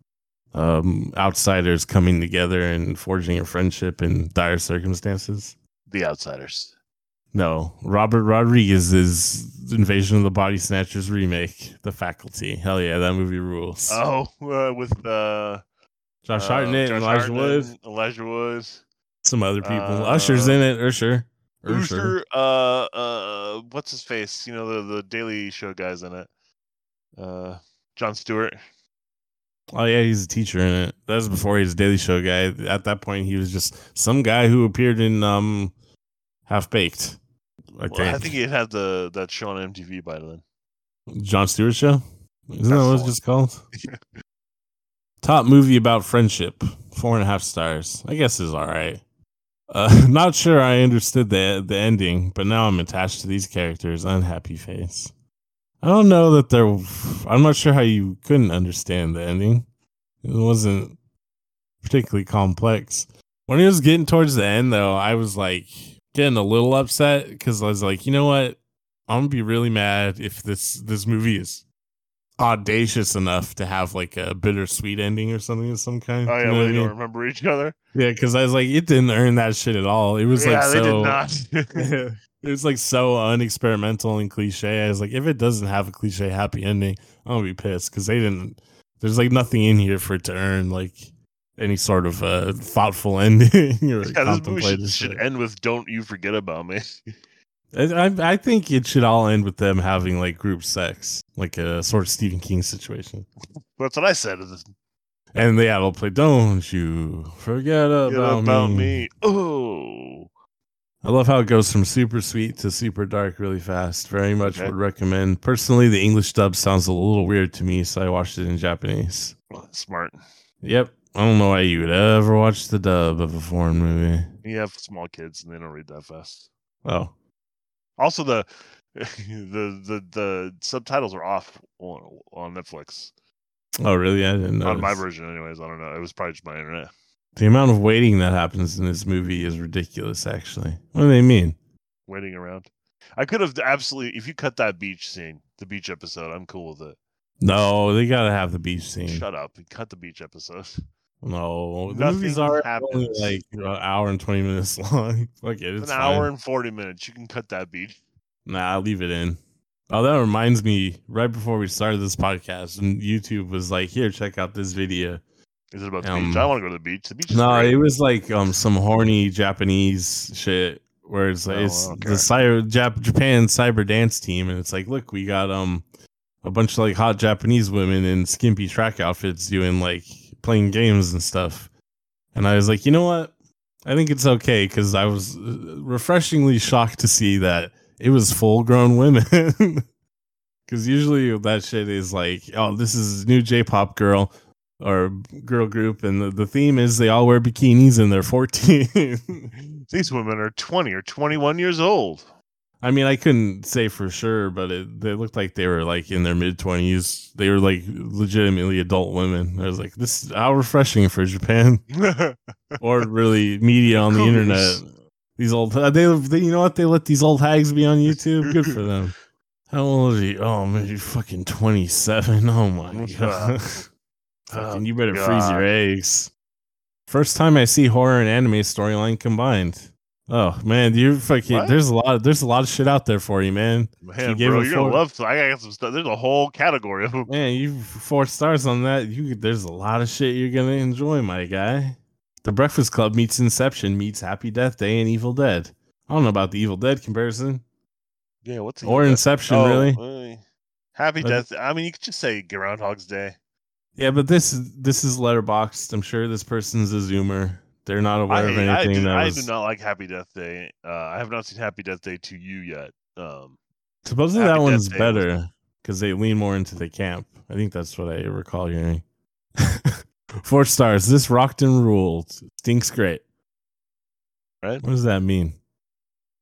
um outsiders coming together and forging a friendship in dire circumstances. The Outsiders. No, Robert Rodriguez's Invasion of the Body Snatchers remake, The Faculty. Hell yeah, that movie rules. Oh, uh, with uh, Josh uh, Hartnett Josh and Elijah Wood, Elijah Wood, some other people. uh, Usher's in it. Usher. Usher. Uh, uh, what's his face? You know the the Daily Show guys in it. Uh, Jon Stewart. Oh yeah, he's a teacher in it. That was before he was a Daily Show guy. At that point, he was just some guy who appeared in um Half Baked. I Well, think. I think he had the that show on MTV by then. Jon Stewart show. Isn't that what it's just called? Top movie about friendship. Four and a half stars. I guess is all right. Uh, not sure I understood the the ending, but now I'm attached to these characters. Unhappy face. I don't know that they're. I'm not sure how you couldn't understand the ending. It wasn't particularly complex. When it was getting towards the end, though, I was like getting a little upset because I was like, you know what? I'm gonna be really mad if this this movie is audacious enough to have like a bittersweet ending or something of some kind. Oh You yeah, know they I don't remember each other. Yeah, because I was like, it didn't earn that shit at all. It was yeah, like they so. did not. it was like so unexperimental and cliche. I was like, if it doesn't have a cliche happy ending, I'm gonna be pissed because they didn't. There's like nothing in here for it to earn like any sort of uh, thoughtful ending or yeah, this movie should, should end with "Don't you forget about me." I, I I think it should all end with them having like group sex, like a sort of Stephen King situation. That's what I said. And they all play, "Don't you forget about, about, about me. me. Oh, I love how it goes from super sweet to super dark really fast. Very much Okay. would recommend. Personally, the English dub sounds a little weird to me, so I watched it in Japanese. smart. Yep. I don't know why you would ever watch the dub of a foreign movie. You have small kids and they don't read that fast. Oh, Also, the the the the subtitles are off on, on Netflix. oh, really? I didn't know. On my version, anyways. I don't know. It was probably just my internet. The amount of waiting that happens in this movie is ridiculous. Actually, what do they mean? Waiting around. I could have absolutely. If you cut that beach scene, the beach episode, I'm cool with it. No, they gotta have the beach scene. Shut up and cut the beach episode. No, the Nothing movies are only like an hour and twenty minutes long. Fuck it, it's An hour and forty minutes. You can cut that beat. Nah, I'll leave it in. Oh, that reminds me. Right before we started this podcast, and YouTube was like, "Here, check out this video." Is it about the Um, beach? I want to go to the beach. The beach No, great. it was like um some horny Japanese shit where it's like Oh, it's okay. the cyber Jap- Japan cyber dance team, and it's like, look, we got um a bunch of like hot Japanese women in skimpy track outfits doing like playing games and stuff, and I was like, you know what? I think it's okay because I was uh, refreshingly shocked to see that it was full grown women. Because usually that shit is like, oh, this is new J-pop girl or girl group, and the, the theme is they all wear bikinis and they're 14. These women are 20 or 21 years old. I mean, I couldn't say for sure, but it, they looked like they were like in their mid 20s. They were like legitimately adult women. I was like, this is how refreshing for Japan or really media on the internet. These old, uh, they, they, you know what? They let these old hags be on YouTube. Good for them. How old is he? Oh man, you're fucking 27. Oh my god. fucking, you better freeze your eggs. First time I see horror and anime storyline combined. Oh man, you fucking. What? There's a lot. there's a lot of shit out there for you, man. Man, gave bro, you're gonna love. I got some stuff. There's a whole category of them. Man, you four stars on that. You there's a lot of shit you're gonna enjoy, my guy. The Breakfast Club meets Inception meets Happy Death Day and Evil Dead. I don't know about the Evil Dead comparison Yeah, what's or Inception, Oh, really. Happy But- Death. I mean, you could just say Groundhog's Day. Yeah, but this this is Letterboxd. I'm sure this person's a zoomer. They're not aware I, of I, anything do, that I do not like Happy Death Day. Uh, I have not seen Happy Death Day 2U yet. Um, Supposedly Happy that one's was- better because they lean more into the camp. I think that's what I recall hearing. Four stars. This rocked and ruled. Stinks great. Right. What does that mean?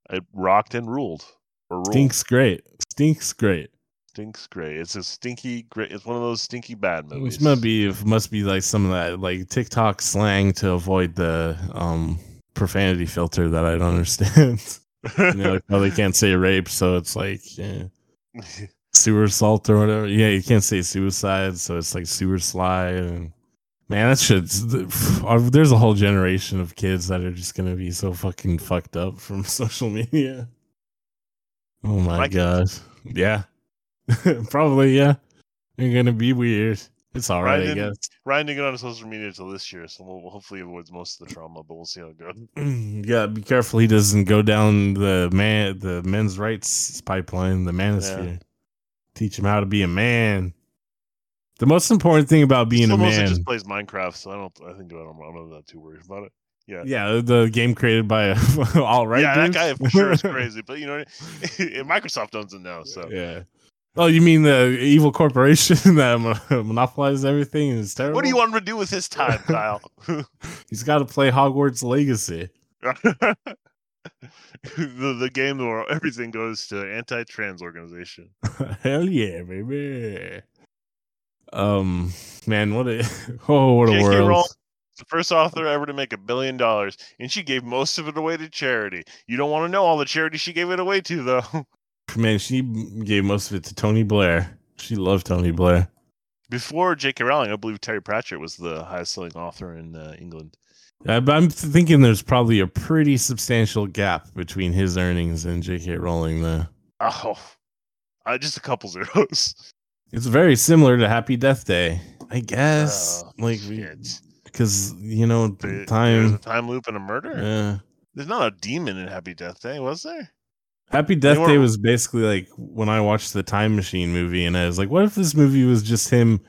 it rocked and ruled. Ruled. Stinks great. Stinks great. Stinks great. It's a stinky great. It's one of those stinky bad movies. Which must be must be like some of that like TikTok slang to avoid the um profanity filter that I don't understand. you know, how they can't say rape, so it's like yeah, sewer assault or whatever. Yeah, you can't say suicide, so it's like sewer slide. And man, that shit's there's a whole generation of kids that are just gonna be so fucking fucked up from social media. Oh my it. god, yeah, probably yeah. They're gonna be weird. It's all right, Ryan I guess. Ryan didn't get on social media until this year, so we'll, hopefully avoid most of the trauma, but we'll see how it goes. yeah, be careful he doesn't go down the man the men's rights pipeline, the manosphere. Teach him how to be a man. The most important thing about being a man, just plays Minecraft, so I don't. I think I don't, I'm not that too worried about it. Yeah. yeah, the game created by all right. yeah, that guy for sure is crazy, but you know, Microsoft doesn't now, So yeah. Oh, you mean the evil corporation that monopolizes everything and is terrible? what do you want him to do with his time, Kyle? He's got to play Hogwarts Legacy. the, the game where everything goes to anti-trans organization. Hell yeah, baby. Um, man, what a oh, what a J.K. world. Rowling, the first author ever to make a billion dollars, and she gave most of it away to charity. You don't want to know all the charity she gave it away to, though. Man, she gave most of it to Tony Blair. She loved Tony Blair. Before J.K. Rowling, I believe Terry Pratchett was the highest-selling author in uh, England. I'm thinking there's probably a pretty substantial gap between his earnings and J.K. Rowling. Though Oh, uh, just a couple zeros. it's very similar to Happy Death Day, I guess. Oh, like, because you know, There- There's a time. time loop and a murder. Yeah. There's not a demon in Happy Death Day, was there? Happy Death were- Day was basically like when I watched the Time Machine movie, and I was like, what if this movie was just him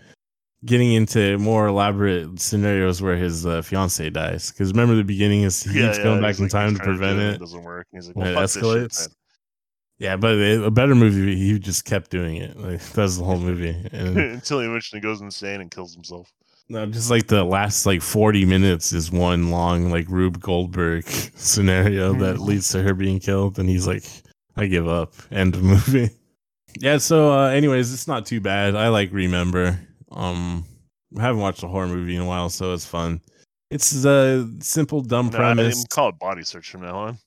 getting into more elaborate scenarios where his uh, fiance dies? Because remember, the beginning is he keeps going back he's in like, time to prevent and it. doesn't work. He's like, well, it this shit, escalates. Yeah, but it, a better movie, he just kept doing it. Like that's the whole movie, and until he eventually goes insane and kills himself. no, just like the last like forty minutes is one long like Rube Goldberg scenario that leads to her being killed, and he's like, "I give up." End of movie. Yeah. So, uh, anyways, it's not too bad. I like Remember. Um, I haven't watched a horror movie in a while, so it's fun. It's a simple, dumb No, premise. didn't call it Body Search from now on.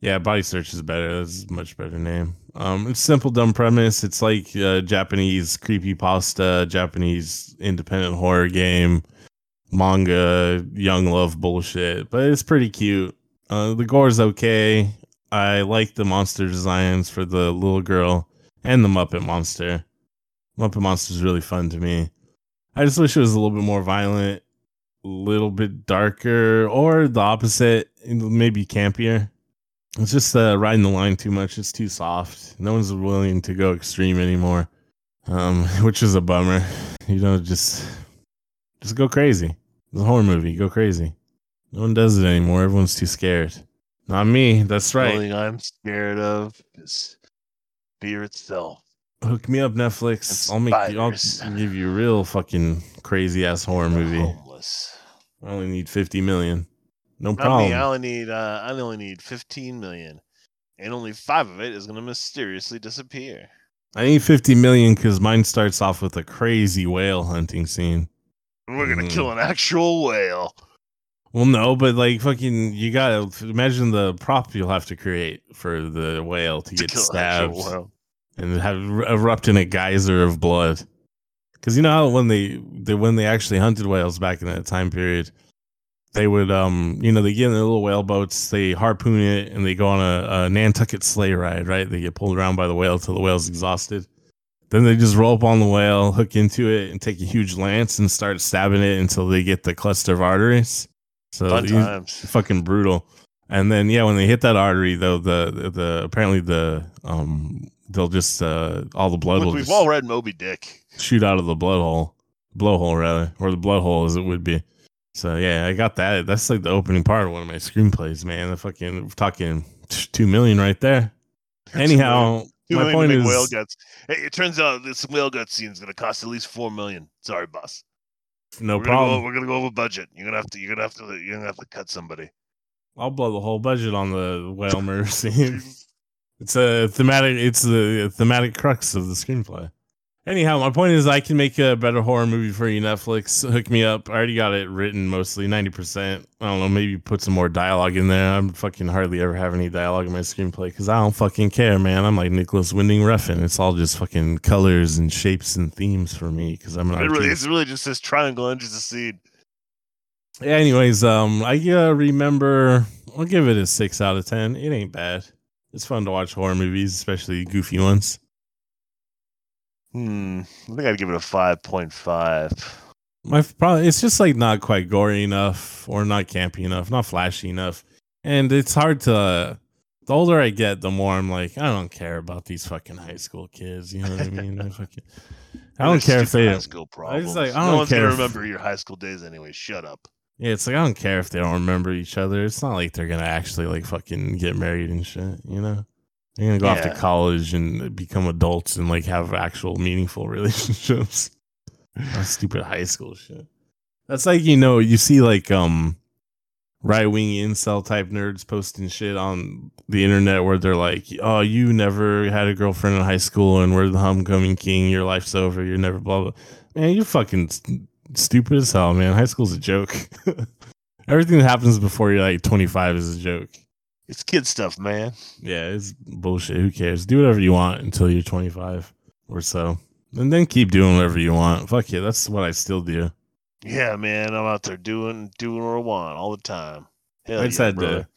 Yeah, Body Search is better. That's a much better name. Um, it's simple, dumb premise. It's like uh, Japanese creepy pasta, Japanese independent horror game, manga, young love bullshit. But it's pretty cute. Uh, the gore's okay. I like the monster designs for the little girl and the Muppet Monster. Muppet Monster is really fun to me. I just wish it was a little bit more violent, a little bit darker, or the opposite, maybe campier. It's just uh, riding the line too much. It's too soft. No one's willing to go extreme anymore, um, which is a bummer. You know, just just go crazy. It's a horror movie. Go crazy. No one does it anymore. Everyone's too scared. Not me. That's right. The only thing I'm scared of is fear itself. Hook me up, Netflix. I'll make. You, I'll give you a real fucking crazy ass horror movie. Homeless. I only need fifty million. No Not problem. me. I only need uh, I only need 15 million, and only five of it is gonna mysteriously disappear. I need fifty million because mine starts off with a crazy whale hunting scene. We're gonna Mhm. kill an actual whale. Well, no, but like fucking, you gotta imagine the prop you'll have to create for the whale to To get kill an actual stabbed and have er- erupt in a geyser of blood. Because you know how when they, they when they actually hunted whales back in that time period, they would um you know they get in their little whale boats, they harpoon it, and they go on a, a Nantucket sleigh ride. Right, they get pulled around by the whale till the whale's exhausted. Then they just roll up on the whale, hook into it, and take a huge lance and start stabbing it until they get the cluster of arteries. So Fun times. fucking brutal. And then yeah, when they hit that artery though, the the, the apparently the um they'll just uh all the blood Look, will we've just all read Moby Dick. shoot out of the blood hole, blowhole rather, or the blood hole as it would be. So yeah, I got that. That's like the opening part of one of my screenplays, man. The fucking talking two million right there. Anyhow, Two my point is whale guts. Hey, it turns out this whale gut scene is gonna cost at least four million. Sorry, boss. No we're Gonna problem. go, we're gonna go over budget. You're gonna have to. You're gonna have to. You're gonna have to cut somebody. I'll blow the whole budget on the whale murder scene. It's a thematic. It's the thematic crux of the screenplay. Anyhow, my point is, I can make a better horror movie for you. Netflix, hook me up. I already got it written, mostly ninety percent. I don't know, maybe put some more dialogue in there. I'm fucking hardly ever have any dialogue in my screenplay because I don't fucking care, man. I'm like Nicolas Winding Refn. It's all just fucking colors and shapes and themes for me because I'm an It really, it's really just this triangle and just a seed. Anyways, um, I uh, remember. I'll give it a six out of ten. It ain't bad. It's fun to watch horror movies, especially goofy ones. Hmm. I think I'd give it a five point five. My probably it's just like not quite gory enough, or not campy enough, not flashy enough, and it's hard to. the older I get, the more I'm like, I don't care about these fucking high school kids. You know what I mean? I, fucking, I don't care if they. high school problems. like, I don't one's care if- remember your high school days anyway. Shut up. Yeah, it's like I don't care if they don't remember each other. It's not like they're gonna actually like fucking get married and shit. You know, they're gonna go off to college and become adults and like have actual meaningful relationships. Stupid high school shit. That's like you know you see like um right wing incel type nerds posting shit on the internet where they're like, "Oh, you never had a girlfriend in high school and we're the homecoming king. Your life's over. You're never blah blah." Man, you're fucking st- stupid as hell, man. High school's a joke. Everything that happens before you're like 25 is a joke. It's kid stuff, man. Yeah, it's bullshit. Who cares? Do whatever you want until you're 25 or so. And then keep doing whatever you want. Fuck yeah, that's what I still do. Yeah, man. I'm out there doing doing what I want all the time. Hell I just yeah, had brother. to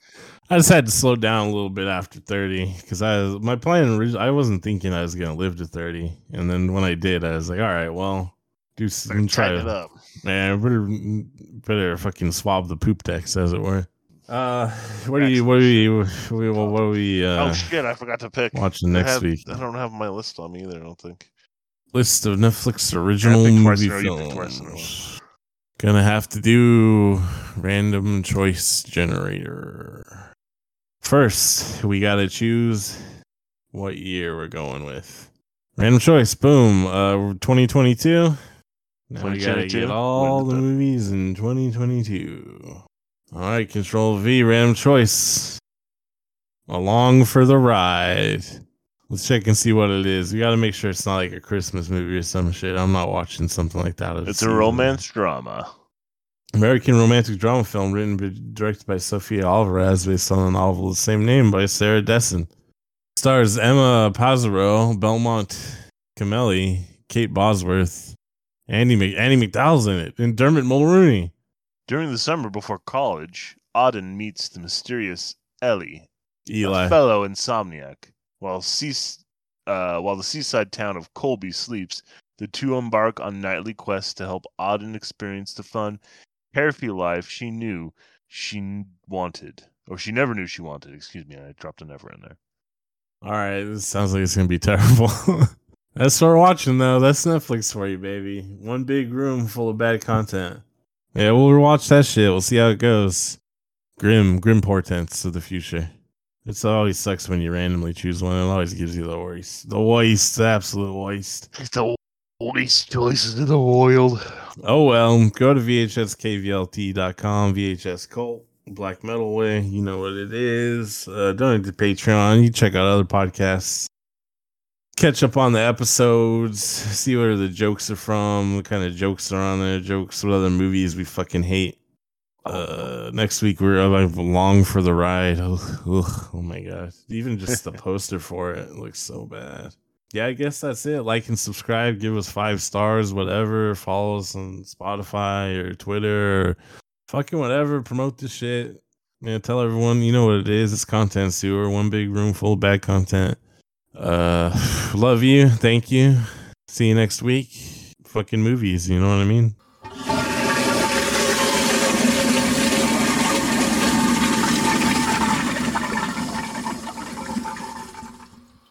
I just had to slow down a little bit after 30 because I was my plan I wasn't thinking I was gonna live to 30. And then when I did, I was like, all right, well, do some try it up. Man, better better fucking swab the poop decks, as it were. Uh, what do you what do you what do we, what do we uh oh shit! I forgot to pick. watching I next have- week? I don't have my list on me either. I don't think. List of Netflix original pick movie in a row, you pick twice in a row. films. Gonna have to do random choice generator. First, we gotta choose what year we're going with. Random choice, boom. Uh, 2022. Now we gotta get all the movies in 2022. All right, Control V, random choice. Along for the ride. Let's check and see what it is. We got to make sure it's not like a Christmas movie or some shit. I'm not watching something like that. It's a romance drama. American romantic drama film written and directed by Sofia Alvarez based on a novel of the same name by Sarah Dessen. Stars Emma Pasarow, Belmont Cameli, Kate Bosworth, Andy Mc- Andie MacDowell's in it, and Dermot Mulroney. During the summer before college, Auden meets the mysterious Ellie, Eli. a fellow insomniac. While sea- uh, while the seaside town of Colby sleeps, the two embark on nightly quests to help Auden experience the fun, carefree life she knew she wanted, or she never knew she wanted. Excuse me, I dropped a never in there. All right, this sounds like it's gonna be terrible. That's we're watching though. That's Netflix for you, baby. One big room full of bad content. Yeah, we'll watch that shit. We'll see how it goes. Grim, grim portents of the future. It's always sucks when you randomly choose one. It always gives you the worst, the worst, the absolute worst. It's the worst choices in the world. Oh well, go to vhskvlt.com, VHS Cult, Black Metal Way. You know what it is. Uh, donate to Patreon. You check out other podcasts. Catch up on the episodes. See where the jokes are from. What kind of jokes are on there. Jokes. What other movies we fucking hate. Uh, next week we're uh, long for the ride. Oh, ugh, oh my god! Even just the poster for it looks so bad. Yeah, I guess that's it. Like and subscribe. Give us five stars. Whatever. Follow us on Spotify or Twitter or fucking whatever. Promote this shit. Yeah, tell everyone you know what it is. It's content sewer. One big room full of bad content. Uh, love you. Thank you. See you next week. Fucking movies. You know what I mean.